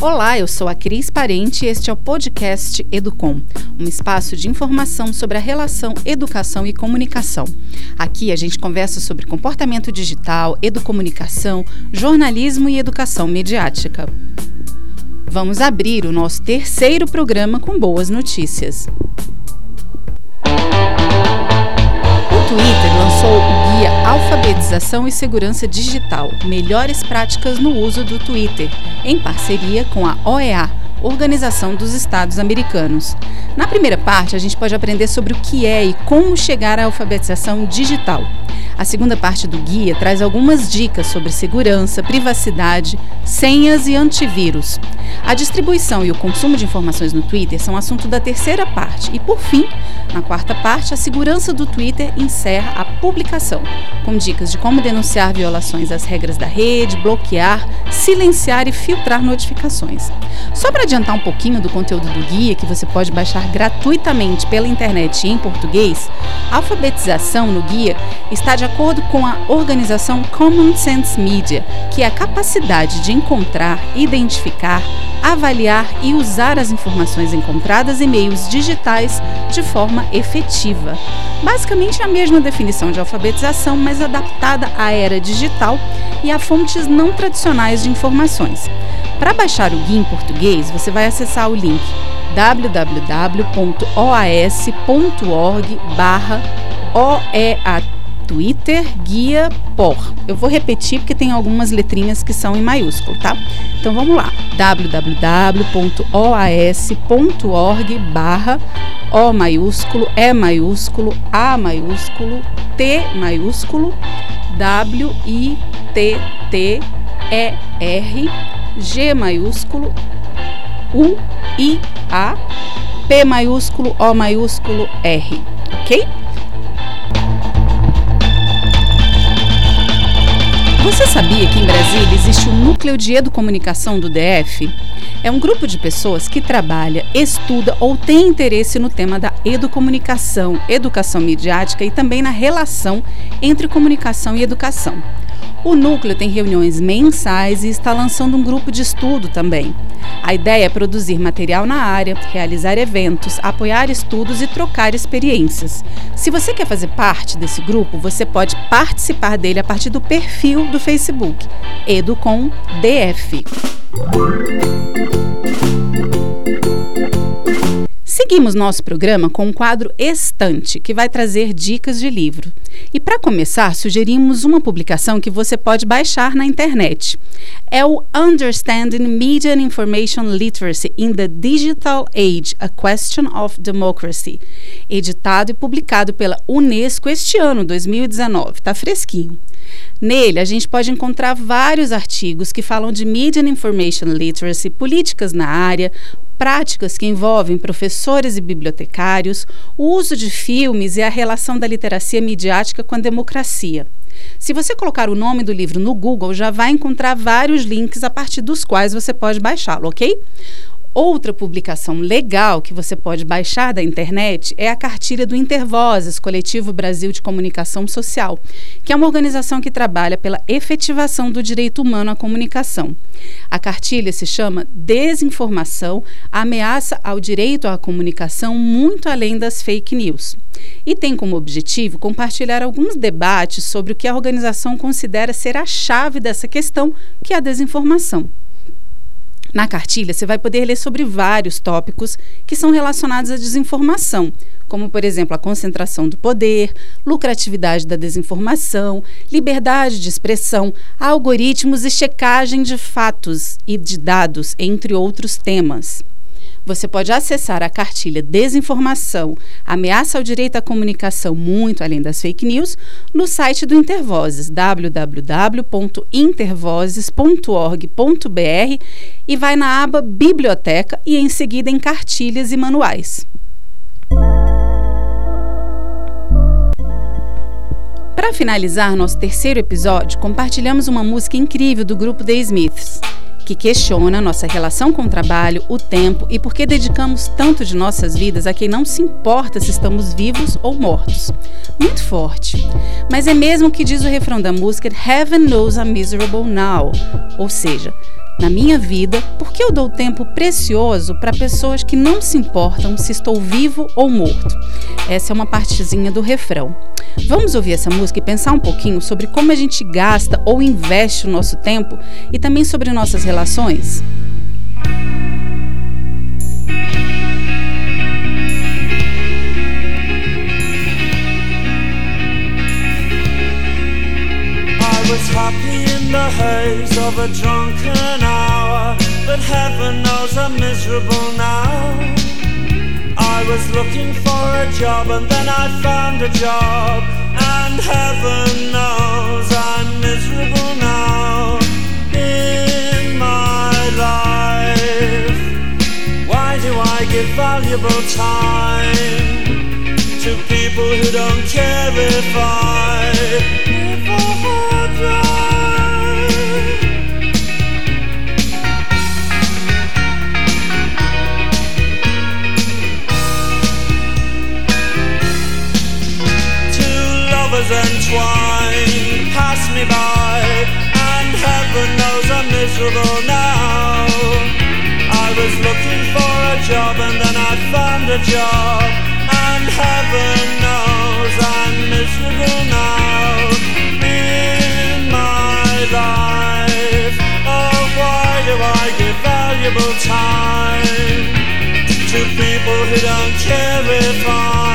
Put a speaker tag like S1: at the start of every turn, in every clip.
S1: Olá, eu sou a Cris Parente e este é o podcast Educom, um espaço de informação sobre a relação educação e comunicação. Aqui a gente conversa sobre comportamento digital, educomunicação, jornalismo e educação mediática. Vamos abrir o nosso terceiro programa com boas notícias. O Twitter lançou o guia Alfabetização e Segurança Digital Melhores Práticas no Uso do Twitter, em parceria com a OEA, Organização dos Estados Americanos. Na primeira parte, a gente pode aprender sobre o que é e como chegar à alfabetização digital. A segunda parte do guia traz algumas dicas sobre segurança, privacidade, senhas e antivírus. A distribuição e o consumo de informações no Twitter são assunto da terceira parte. E, por fim, na quarta parte, a segurança do Twitter encerra a publicação, com dicas de como denunciar violações às regras da rede, bloquear, silenciar e filtrar notificações. Só para adiantar um pouquinho do conteúdo do guia, que você pode baixar gratuitamente pela internet em português, a alfabetização no guia está de acordo com a organização Common Sense Media, que é a capacidade de encontrar, identificar, avaliar e usar as informações encontradas em meios digitais de forma efetiva. Basicamente é a mesma definição de alfabetização, mas adaptada à era digital e a fontes não tradicionais de informações. Para baixar o guia em português, você vai acessar o link www.oas.org/oeat Twitter Guia Por. Eu vou repetir porque tem algumas letrinhas que são em maiúsculo, tá? Então vamos lá. www.oas.org barra O maiúsculo, E maiúsculo, A maiúsculo, T maiúsculo, W I T T E R G maiúsculo, U I A P maiúsculo, O maiúsculo, R, ok? Você sabia que em Brasília existe o Núcleo de Educomunicação do DF? É um grupo de pessoas que trabalha, estuda ou tem interesse no tema da educomunicação, educação midiática e também na relação entre comunicação e educação. O núcleo tem reuniões mensais e está lançando um grupo de estudo também. A ideia é produzir material na área, realizar eventos, apoiar estudos e trocar experiências. Se você quer fazer parte desse grupo, você pode participar dele a partir do perfil do Facebook EducomDF. Seguimos nosso programa com um quadro Estante, que vai trazer dicas de livro. E para começar, sugerimos uma publicação que você pode baixar na internet. É o Understanding Media and Information Literacy in the Digital Age: A Question of Democracy, editado e publicado pela Unesco este ano, 2019. Está fresquinho. Nele, a gente pode encontrar vários artigos que falam de Media and Information Literacy, políticas na área, práticas que envolvem professores e bibliotecários, o uso de filmes e a relação da literacia midiática com a democracia. Se você colocar o nome do livro no Google, já vai encontrar vários links a partir dos quais você pode baixá-lo, ok? Outra publicação legal que você pode baixar da internet é a cartilha do Intervozes, Coletivo Brasil de Comunicação Social, que é uma organização que trabalha pela efetivação do direito humano à comunicação. A cartilha se chama Desinformação, ameaça ao direito à comunicação muito além das fake news. E tem como objetivo compartilhar alguns debates sobre o que a organização considera ser a chave dessa questão, que é a desinformação. Na cartilha, você vai poder ler sobre vários tópicos que são relacionados à desinformação, como, por exemplo, a concentração do poder, lucratividade da desinformação, liberdade de expressão, algoritmos e checagem de fatos e de dados, entre outros temas. Você pode acessar a cartilha Desinformação, Ameaça ao Direito à Comunicação muito além das fake news no site do Intervozes, www.intervozes.org.br e vai na aba Biblioteca e em seguida em Cartilhas e Manuais. Para finalizar nosso terceiro episódio, compartilhamos uma música incrível do grupo The Smiths
S2: que questiona nossa relação com o trabalho, o tempo e por que dedicamos tanto de nossas vidas a quem não se importa se estamos vivos ou mortos. Muito forte. Mas é mesmo o que diz o refrão da música Heaven Knows I'm Miserable Now, ou seja, na minha vida, por que eu dou tempo precioso para pessoas que não se importam se estou vivo ou morto? Essa é uma partezinha do refrão. Vamos ouvir essa música e pensar um pouquinho sobre como a gente gasta ou investe o nosso tempo e também sobre nossas relações? Of a drunken hour, but heaven knows I'm miserable now. I was looking for a job and then I found a job, and heaven knows I'm miserable now in my life. Why do I give valuable time to people who don't care if I Miserable now. I was looking for a job and then I found a job, and heaven knows I'm miserable now in my life. Oh, why do I give valuable time to people who don't care if I?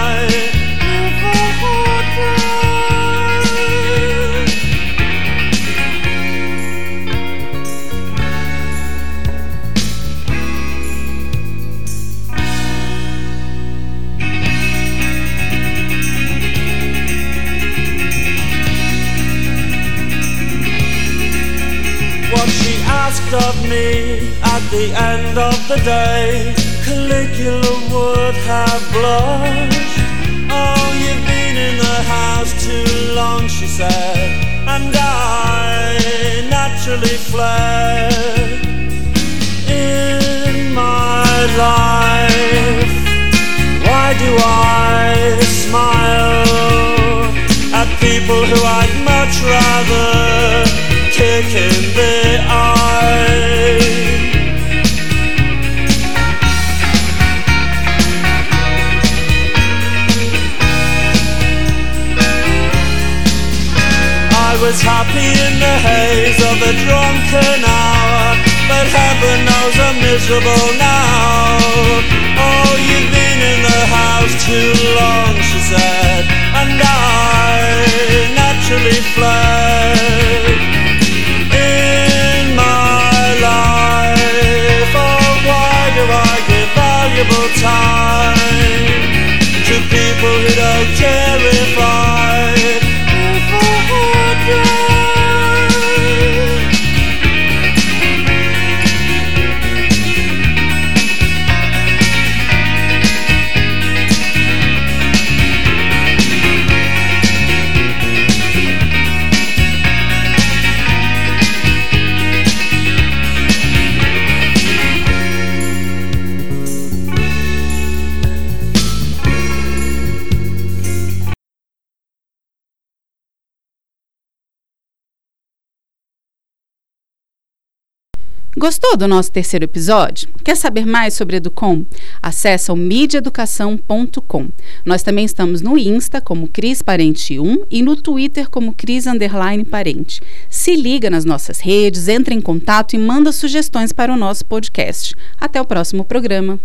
S2: The end of the day. Caligula would have blushed. Oh, you've been in the house too long, she said, and I naturally fled. In my life, why do I I was happy in the haze of a drunken hour, but heaven knows I'm miserable now. Oh, you've been in the house too long, she said, and I naturally fled. Gostou do nosso terceiro episódio? Quer saber mais sobre Educom? Acesse o mediaeducação.com. Nós também estamos no Insta como Cris Parente 1 e no Twitter como Cris Underline Parente. Se liga nas nossas redes, entre em contato e manda sugestões para o nosso podcast. Até o próximo programa.